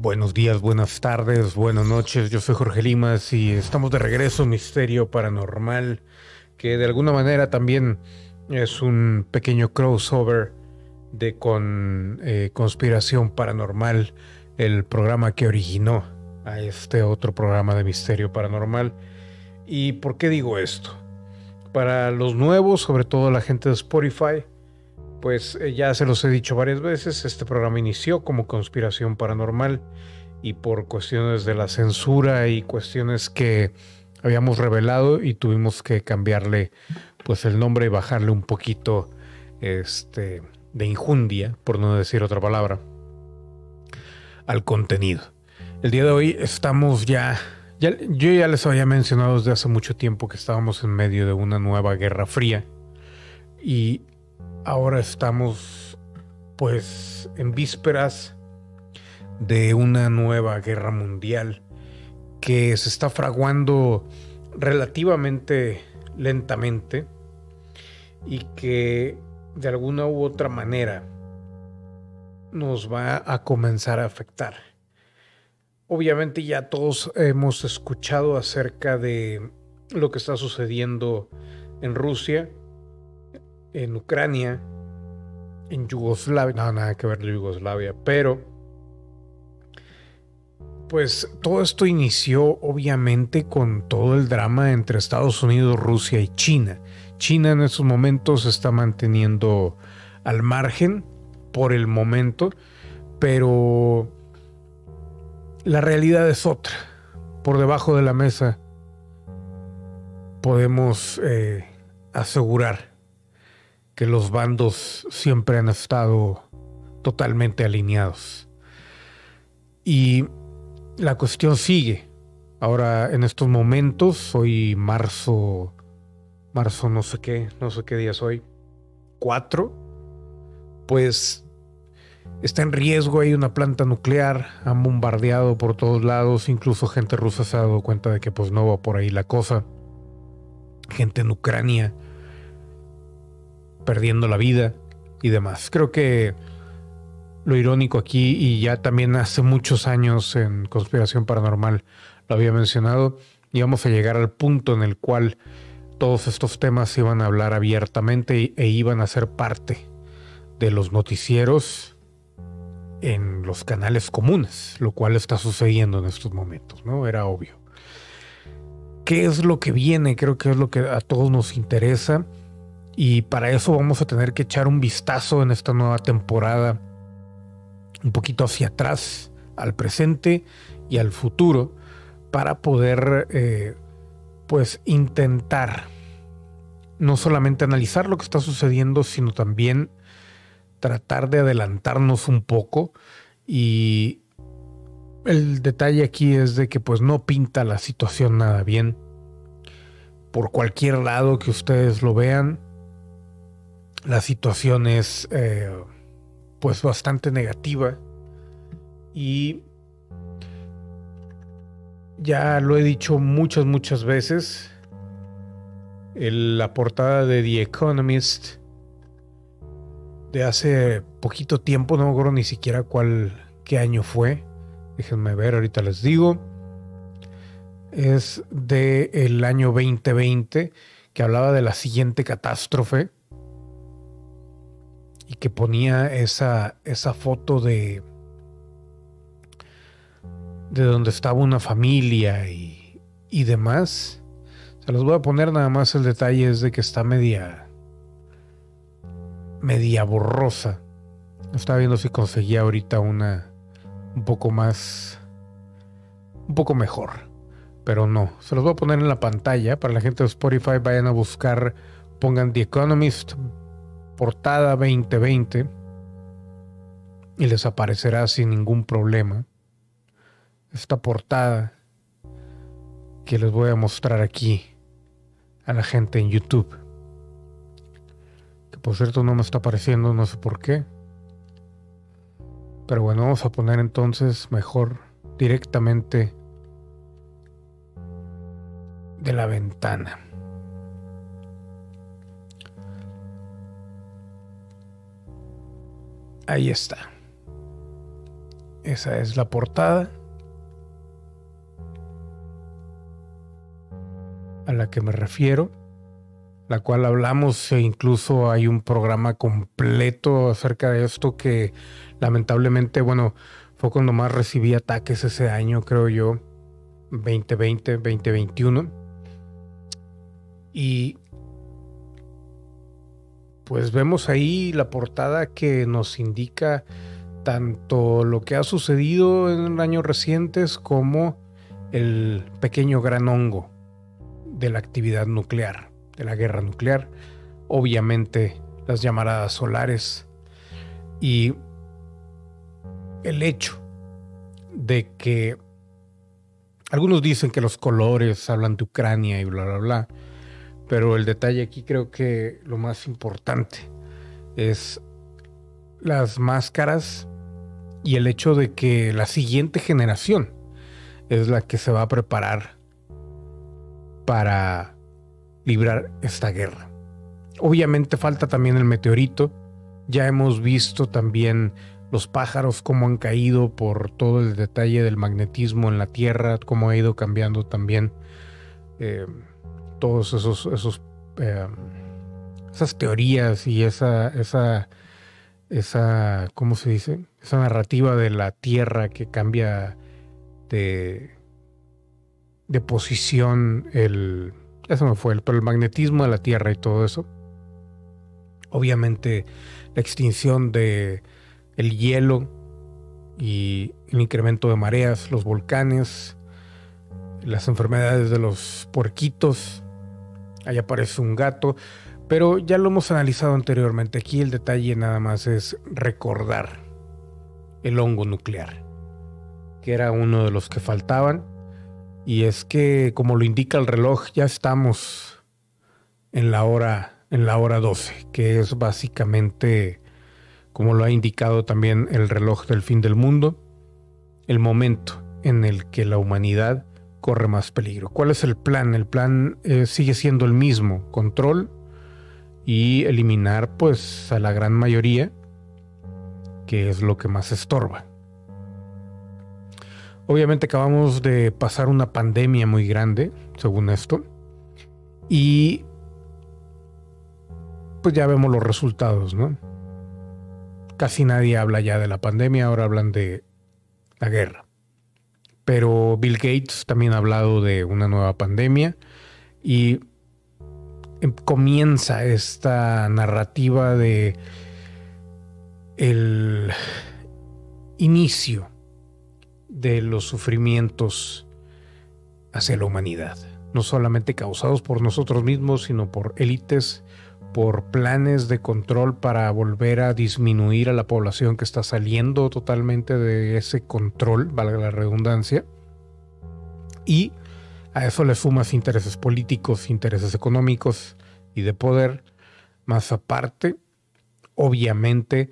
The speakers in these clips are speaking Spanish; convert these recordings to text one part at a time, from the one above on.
Buenos días, buenas tardes, buenas noches. Yo soy Jorge Limas y estamos de regreso Misterio Paranormal, que de alguna manera también es un pequeño crossover de con eh, Conspiración Paranormal, el programa que originó a este otro programa de Misterio Paranormal. ¿Y por qué digo esto? Para los nuevos, sobre todo la gente de Spotify, pues eh, ya se los he dicho varias veces, este programa inició como conspiración paranormal y por cuestiones de la censura y cuestiones que habíamos revelado y tuvimos que cambiarle pues el nombre y bajarle un poquito este de injundia, por no decir otra palabra, al contenido. El día de hoy estamos ya, ya yo ya les había mencionado desde hace mucho tiempo que estábamos en medio de una nueva guerra fría y ahora estamos pues en vísperas de una nueva guerra mundial que se está fraguando relativamente lentamente y que de alguna u otra manera nos va a comenzar a afectar. Obviamente ya todos hemos escuchado acerca de lo que está sucediendo en Rusia en Ucrania, en Yugoslavia, no, nada que ver Yugoslavia, pero pues todo esto inició obviamente con todo el drama entre Estados Unidos, Rusia y China. China en estos momentos se está manteniendo al margen por el momento, pero la realidad es otra. Por debajo de la mesa podemos eh, asegurar que los bandos siempre han estado totalmente alineados. Y la cuestión sigue. Ahora, en estos momentos, hoy marzo, marzo no sé qué, no sé qué día hoy, cuatro, pues está en riesgo, hay una planta nuclear, han bombardeado por todos lados, incluso gente rusa se ha dado cuenta de que pues no va por ahí la cosa. Gente en Ucrania perdiendo la vida y demás. Creo que lo irónico aquí, y ya también hace muchos años en Conspiración Paranormal lo había mencionado, íbamos a llegar al punto en el cual todos estos temas se iban a hablar abiertamente e iban a ser parte de los noticieros en los canales comunes, lo cual está sucediendo en estos momentos, ¿no? Era obvio. ¿Qué es lo que viene? Creo que es lo que a todos nos interesa y para eso vamos a tener que echar un vistazo en esta nueva temporada, un poquito hacia atrás, al presente y al futuro, para poder eh, pues intentar no solamente analizar lo que está sucediendo, sino también tratar de adelantarnos un poco y el detalle aquí es de que pues no pinta la situación nada bien. Por cualquier lado que ustedes lo vean, la situación es eh, pues bastante negativa y ya lo he dicho muchas, muchas veces. la portada de The Economist de hace poquito tiempo, no me acuerdo ni siquiera cuál, qué año fue. Déjenme ver, ahorita les digo. Es del el año 2020 que hablaba de la siguiente catástrofe y que ponía esa, esa foto de, de donde estaba una familia y, y demás. Se los voy a poner nada más el detalle es de que está media media borrosa. Estaba viendo si conseguía ahorita una un poco más un poco mejor, pero no. Se los voy a poner en la pantalla para la gente de Spotify vayan a buscar pongan The Economist portada 2020 y les aparecerá sin ningún problema esta portada que les voy a mostrar aquí a la gente en YouTube. Que por cierto no me está apareciendo, no sé por qué. Pero bueno, vamos a poner entonces mejor directamente de la ventana. Ahí está. Esa es la portada. A la que me refiero. La cual hablamos e incluso hay un programa completo acerca de esto que lamentablemente, bueno, fue cuando más recibí ataques ese año, creo yo. 2020, 2021. Y pues vemos ahí la portada que nos indica tanto lo que ha sucedido en años recientes como el pequeño gran hongo de la actividad nuclear, de la guerra nuclear, obviamente las llamaradas solares y el hecho de que algunos dicen que los colores hablan de Ucrania y bla, bla, bla. Pero el detalle aquí creo que lo más importante es las máscaras y el hecho de que la siguiente generación es la que se va a preparar para librar esta guerra. Obviamente falta también el meteorito. Ya hemos visto también los pájaros, cómo han caído por todo el detalle del magnetismo en la Tierra, cómo ha ido cambiando también eh, todos esos, esos eh, esas teorías y esa, esa, esa, ¿cómo se dice? Esa narrativa de la Tierra que cambia de, de posición, el, eso me fue, pero el magnetismo de la Tierra y todo eso. Obviamente la extinción de el hielo y el incremento de mareas, los volcanes, las enfermedades de los puerquitos. Ahí aparece un gato, pero ya lo hemos analizado anteriormente. Aquí el detalle nada más es recordar el hongo nuclear, que era uno de los que faltaban. Y es que, como lo indica el reloj, ya estamos en la hora, en la hora 12, que es básicamente como lo ha indicado también el reloj del fin del mundo, el momento en el que la humanidad corre más peligro. ¿Cuál es el plan? El plan eh, sigue siendo el mismo, control y eliminar pues a la gran mayoría, que es lo que más estorba. Obviamente acabamos de pasar una pandemia muy grande, según esto, y pues ya vemos los resultados, ¿no? Casi nadie habla ya de la pandemia, ahora hablan de la guerra. Pero Bill Gates también ha hablado de una nueva pandemia y em, comienza esta narrativa de el inicio de los sufrimientos hacia la humanidad, no solamente causados por nosotros mismos, sino por élites por planes de control para volver a disminuir a la población que está saliendo totalmente de ese control, valga la redundancia. Y a eso le sumas intereses políticos, intereses económicos y de poder, más aparte, obviamente,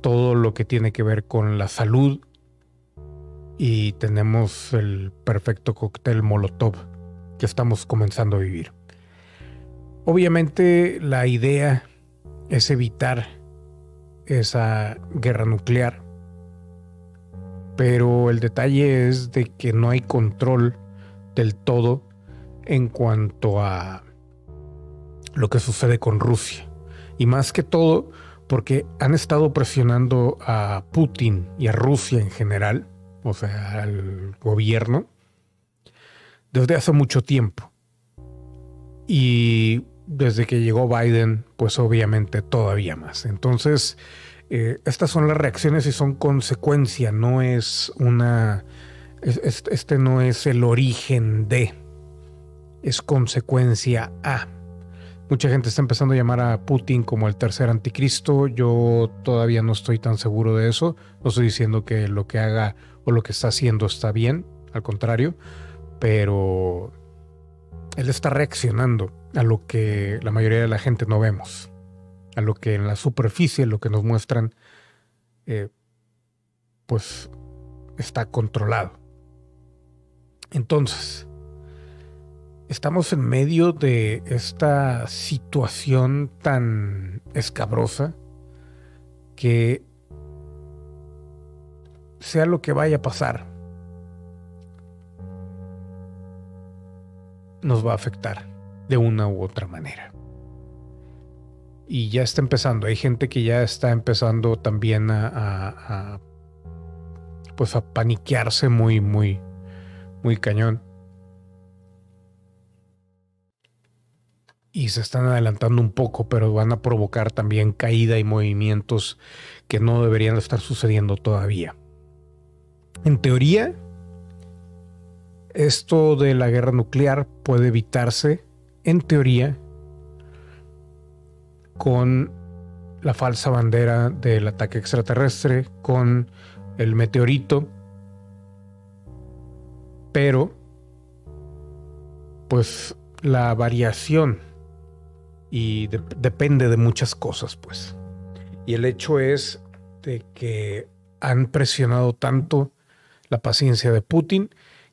todo lo que tiene que ver con la salud y tenemos el perfecto cóctel Molotov que estamos comenzando a vivir. Obviamente la idea es evitar esa guerra nuclear, pero el detalle es de que no hay control del todo en cuanto a lo que sucede con Rusia. Y más que todo porque han estado presionando a Putin y a Rusia en general, o sea, al gobierno, desde hace mucho tiempo. Y desde que llegó Biden, pues obviamente todavía más. Entonces, eh, estas son las reacciones y son consecuencia, no es una... este no es el origen de, es consecuencia a. Mucha gente está empezando a llamar a Putin como el tercer anticristo. Yo todavía no estoy tan seguro de eso. No estoy diciendo que lo que haga o lo que está haciendo está bien, al contrario, pero él está reaccionando a lo que la mayoría de la gente no vemos, a lo que en la superficie, lo que nos muestran, eh, pues está controlado. Entonces, estamos en medio de esta situación tan escabrosa que sea lo que vaya a pasar, nos va a afectar de una u otra manera. Y ya está empezando. Hay gente que ya está empezando también a, pues a paniquearse muy, muy, muy cañón. Y se están adelantando un poco, pero van a provocar también caída y movimientos que no deberían estar sucediendo todavía. En teoría, esto de la guerra nuclear puede evitarse, en teoría, con la falsa bandera del ataque extraterrestre, con el meteorito, pero pues la variación y depende de muchas cosas, pues. Y el hecho es de que han presionado tanto la paciencia de Putin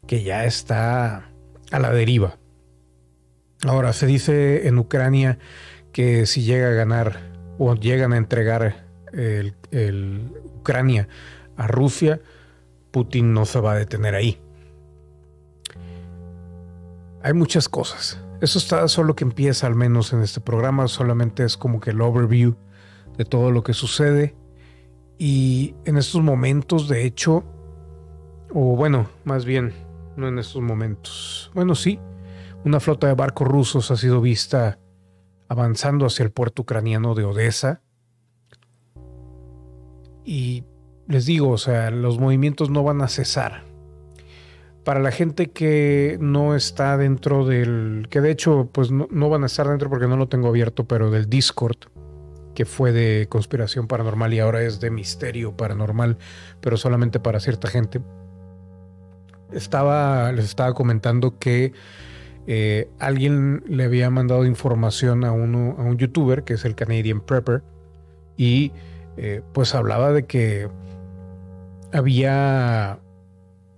que ya está a la deriva. Ahora, se dice en Ucrania que si llega a ganar o llegan a entregar el, Ucrania a Rusia, Putin no se va a detener ahí. Hay muchas cosas. Eso está solo que empieza al menos en este programa, solamente es como que el overview de todo lo que sucede. Y en estos momentos, de hecho, o bueno, más bien, no en estos momentos. Bueno, sí, una flota de barcos rusos ha sido vista avanzando hacia el puerto ucraniano de Odessa. Y les digo, o sea, los movimientos no van a cesar. Para la gente que no está dentro del, que de hecho pues no, no van a estar dentro porque no lo tengo abierto, pero del Discord, que fue de conspiración paranormal y ahora es de misterio paranormal, pero solamente para cierta gente estaba, les estaba comentando que eh, alguien le había mandado información a, uno, a un youtuber que es el Canadian Prepper y eh, pues hablaba de que había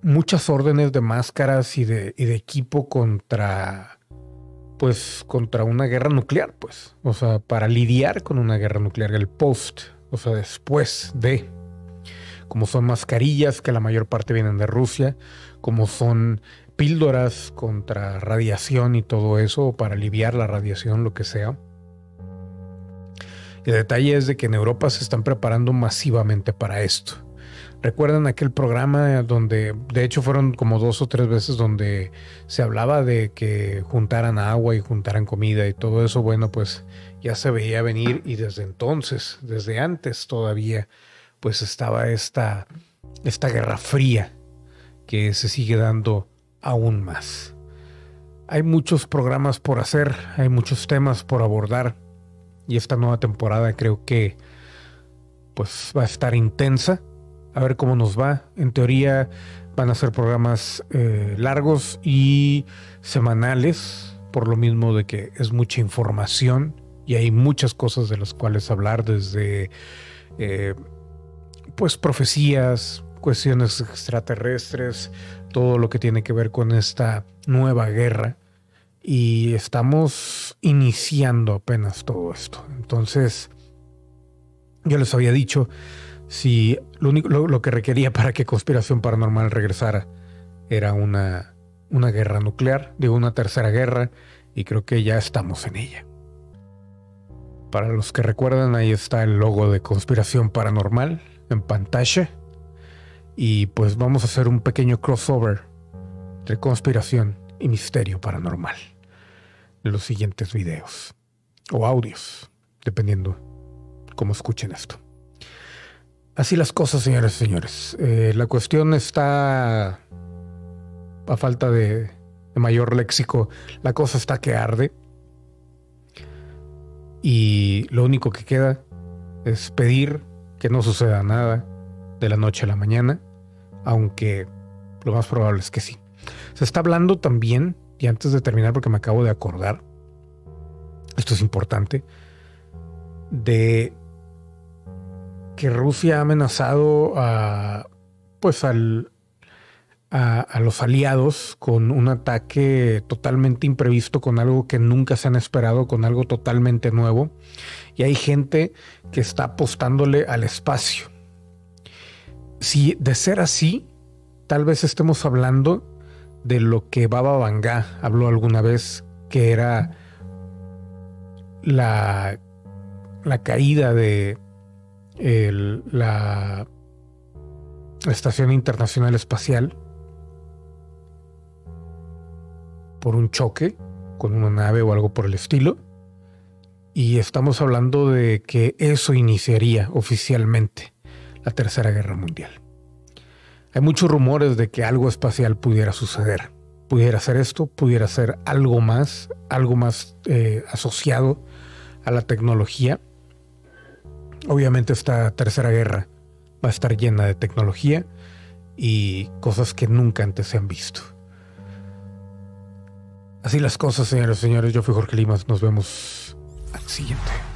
muchas órdenes de máscaras y de, y de equipo contra pues contra una guerra nuclear, pues, o sea, para lidiar con una guerra nuclear, el post, o sea, después de, como son mascarillas que la mayor parte vienen de Rusia, como son píldoras contra radiación y todo eso, para aliviar la radiación, lo que sea. El detalle es de que en Europa se están preparando masivamente para esto. ¿Recuerdan aquel programa donde, de hecho fueron como dos o tres veces donde se hablaba de que juntaran agua y juntaran comida y todo eso? Bueno, pues ya se veía venir y desde entonces, desde antes todavía, pues estaba esta, esta guerra fría que se sigue dando aún más. Hay muchos programas por hacer, hay muchos temas por abordar y esta nueva temporada creo que pues va a estar intensa. A ver cómo nos va. En teoría van a ser programas eh, largos y semanales, por lo mismo de que es mucha información y hay muchas cosas de las cuales hablar desde eh, pues profecías, cuestiones extraterrestres, todo lo que tiene que ver con esta nueva guerra. Y estamos iniciando apenas todo esto. Entonces, yo les había dicho, si lo, único, lo, que requería para que Conspiración Paranormal regresara era una, una guerra nuclear, de una tercera guerra, y creo que ya estamos en ella. Para los que recuerdan, ahí está el logo de Conspiración Paranormal en pantalla. Y pues vamos a hacer un pequeño crossover de conspiración y misterio paranormal de los siguientes videos o audios, dependiendo cómo escuchen esto. Así las cosas, señores y señores. Eh, la cuestión está, a falta de, de mayor léxico, la cosa está que arde. Y lo único que queda es pedir que no suceda nada, de la noche a la mañana, aunque lo más probable es que sí. Se está hablando también, y antes de terminar porque me acabo de acordar, esto es importante, de que Rusia ha amenazado a, pues al, a, a, los aliados con un ataque totalmente imprevisto, con algo que nunca se han esperado, con algo totalmente nuevo. Y hay gente que está apostándole al espacio. Si de ser así, tal vez estemos hablando de lo que Baba Vanga habló alguna vez, que era la, la caída de la Estación Internacional Espacial por un choque con una nave o algo por el estilo. Y estamos hablando de que eso iniciaría oficialmente la Tercera Guerra Mundial. Hay muchos rumores de que algo espacial pudiera suceder. Pudiera ser esto, pudiera ser algo más, algo más eh, asociado a la tecnología. Obviamente esta tercera guerra va a estar llena de tecnología y cosas que nunca antes se han visto. Así las cosas, señores y señores. Yo fui Jorge Limas. Nos vemos al siguiente.